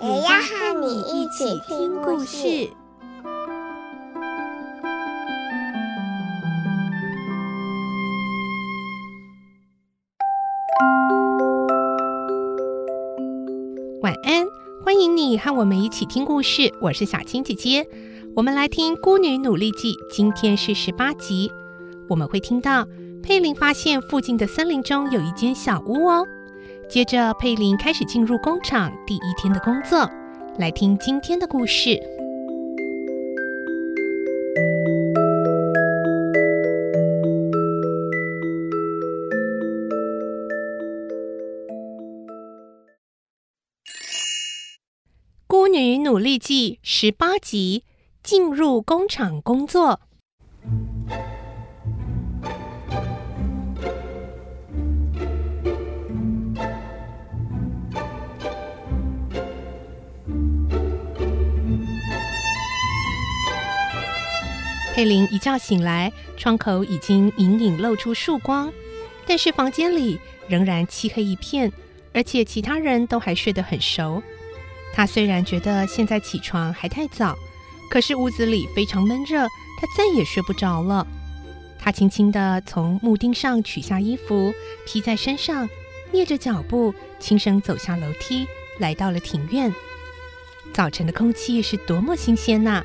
也要和你一起听故事。晚安，欢迎你和我们一起听故事。我是小青姐姐，我们来听《孤女努力记》，今天是十八集。我们会听到佩林发现附近的森林中有一间小屋哦。接着，佩林开始进入工厂第一天的工作。来听今天的故事，《孤女努力记》十八集：进入工厂工作。佩林一觉醒来，窗口已经隐隐露出曙光，但是房间里仍然漆黑一片，而且其他人都还睡得很熟。他虽然觉得现在起床还太早，可是屋子里非常闷热，他再也睡不着了。他轻轻地从木钉上取下衣服披在身上，蹑着脚步轻声走下楼梯，来到了庭院。早晨的空气是多么新鲜呐！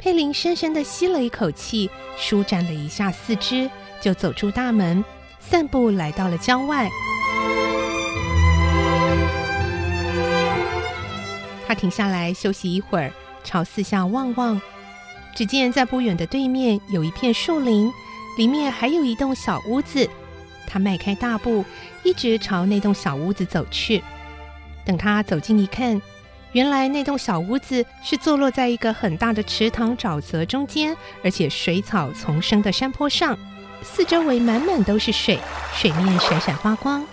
佩林深深地吸了一口气，舒展了一下四肢，就走出大门，散步来到了郊外。他停下来休息一会儿，朝四下望望，只见在不远的对面有一片树林，里面还有一栋小屋子。他迈开大步，一直朝那栋小屋子走去。等他走近一看，原来那栋小屋子是坐落在一个很大的池塘沼泽中间，而且水草丛生的山坡上，四周围满满都是水，水面闪闪发光。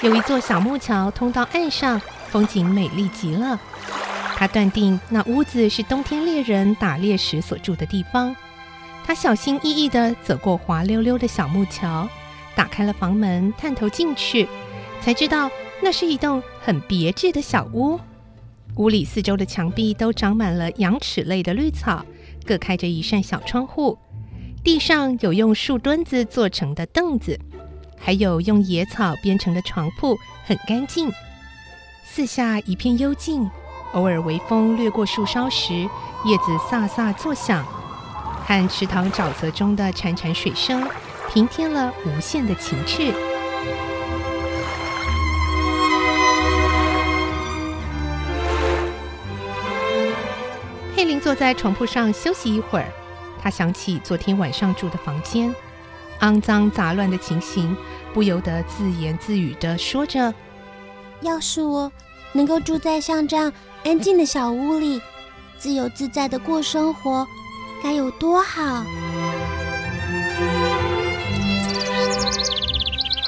有一座小木桥通到岸上，风景美丽极了。他断定那屋子是冬天猎人打猎时所住的地方。他小心翼翼地走过滑溜溜的小木桥，打开了房门，探头进去，才知道那是一栋很别致的小屋。屋里四周的墙壁都长满了羊齿类的绿草，各开着一扇小窗户。地上有用树墩子做成的凳子，还有用野草编成的床铺，很干净。四下一片幽静，偶尔微风掠过树梢时，叶子飒飒作响，和池塘沼泽中的潺潺水声平添了无限的情趣。佩林坐在床铺上休息一会儿，他想起昨天晚上住的房间，肮脏杂乱的情形，不由得自言自语地说着：“要是我能够住在像这样安静的小屋里，自由自在地过生活，该有多好！”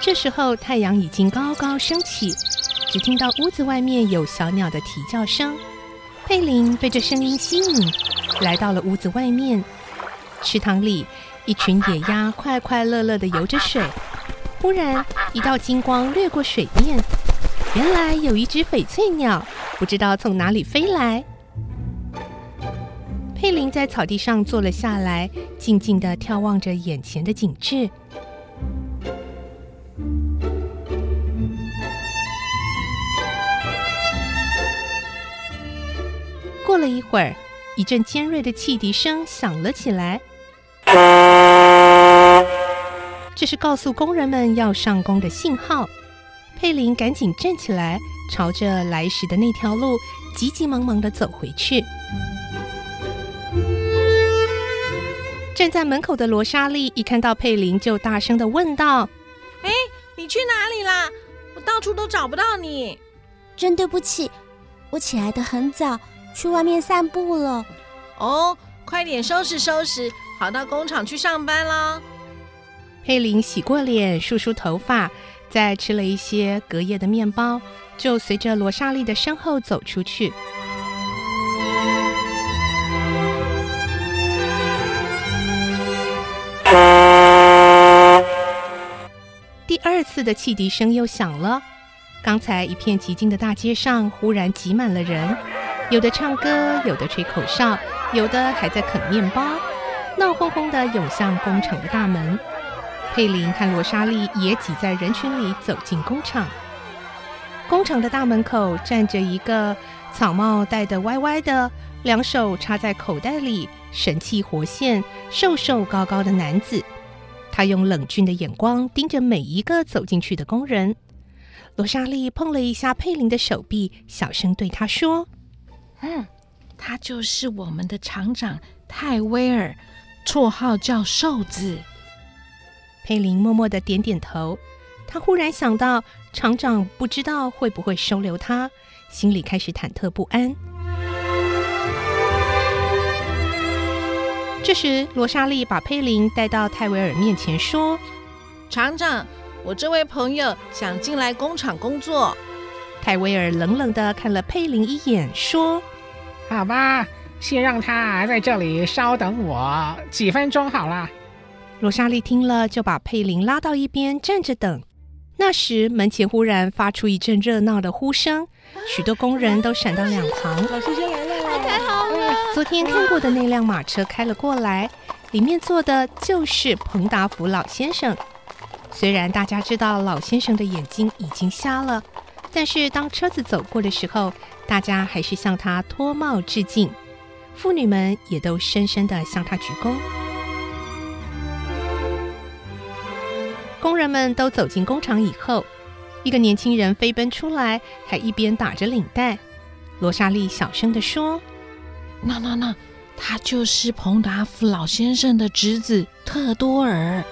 这时候太阳已经高高升起，只听到屋子外面有小鸟的啼叫声。佩林被这声音吸引，来到了屋子外面。池塘里，一群野鸭快快乐乐地游着水。忽然，一道金光掠过水面，原来有一只翡翠鸟，不知道从哪里飞来。佩林在草地上坐了下来，静静地眺望着眼前的景致。过了一会儿，一阵尖锐的汽笛声响了起来。这是告诉工人们要上工的信号。佩林赶紧站起来，朝着来时的那条路急急忙忙的走回去。站在门口的罗莎莉一看到佩林，就大声的问道：“哎，你去哪里啦？我到处都找不到你。”真对不起。我起来的很早，去外面散步了。哦，快点收拾收拾，跑到工厂去上班啦！佩林洗过脸，梳梳头发，再吃了一些隔夜的面包，就随着罗莎莉的身后走出去。第二次的汽笛声又响了。刚才一片寂静的大街上，忽然挤满了人，有的唱歌，有的吹口哨，有的还在啃面包，闹哄哄地涌向工厂的大门。佩林和罗莎莉也挤在人群里走进工厂。工厂的大门口站着一个草帽戴得歪歪的，两手插在口袋里，神气活现、瘦瘦高高的男子。他用冷峻的眼光盯着每一个走进去的工人。罗莎莉碰了一下佩林的手臂，小声对他说：“嗯，他就是我们的厂长泰威尔，绰号叫瘦子。”佩林默默的点点头。他忽然想到，厂长不知道会不会收留他，心里开始忐忑不安。这时，罗莎莉把佩林带到泰维尔面前，说：“厂长，我这位朋友想进来工厂工作。”泰威尔冷冷地看了佩林一眼，说：“好吧，先让他在这里稍等我几分钟好了。”罗莎莉听了，就把佩林拉到一边站着等。那时，门前忽然发出一阵热闹的呼声，许多工人都闪到两旁。老师先来了，太好了！昨天看过的那辆马车开了过来，里面坐的就是彭达福老先生。虽然大家知道老先生的眼睛已经瞎了，但是当车子走过的时候，大家还是向他脱帽致敬。妇女们也都深深地向他鞠躬。工人们都走进工厂以后，一个年轻人飞奔出来，还一边打着领带。罗莎莉小声地说。那那那，他就是彭达夫老先生的侄子特多尔。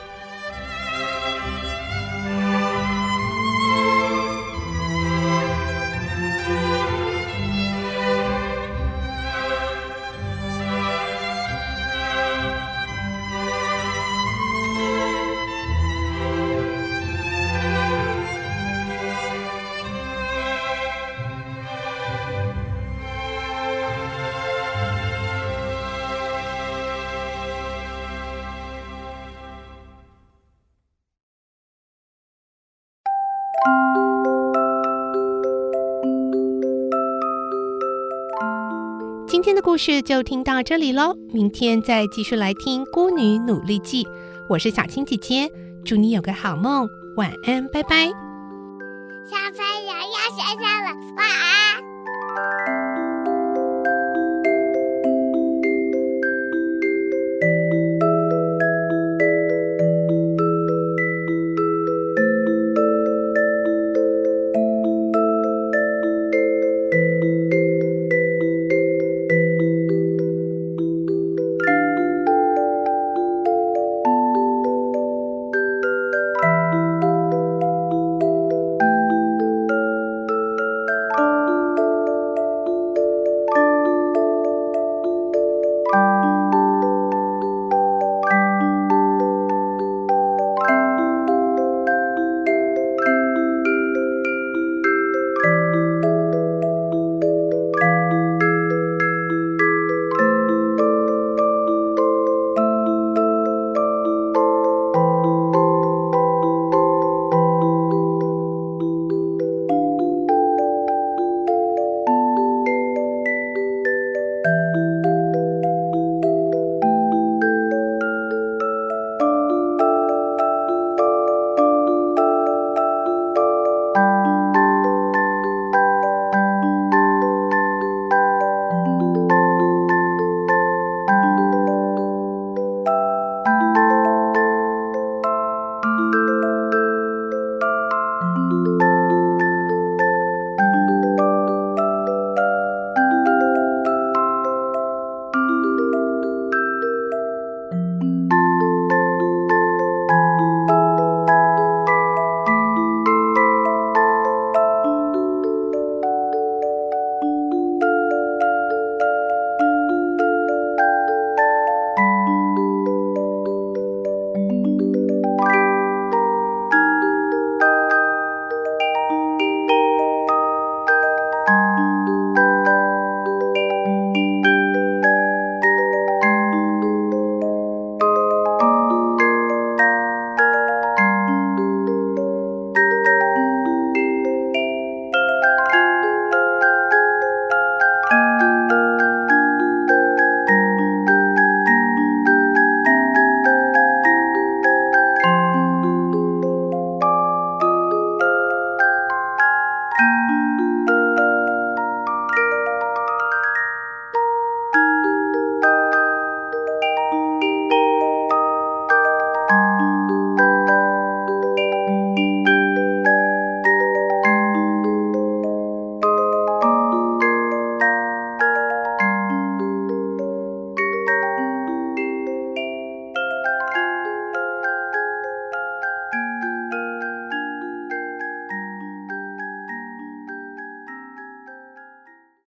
的故事就听到这里喽，明天再继续来听《孤女努力记》。我是小青姐姐，祝你有个好梦，晚安，拜拜。小朋友要睡觉了，晚安。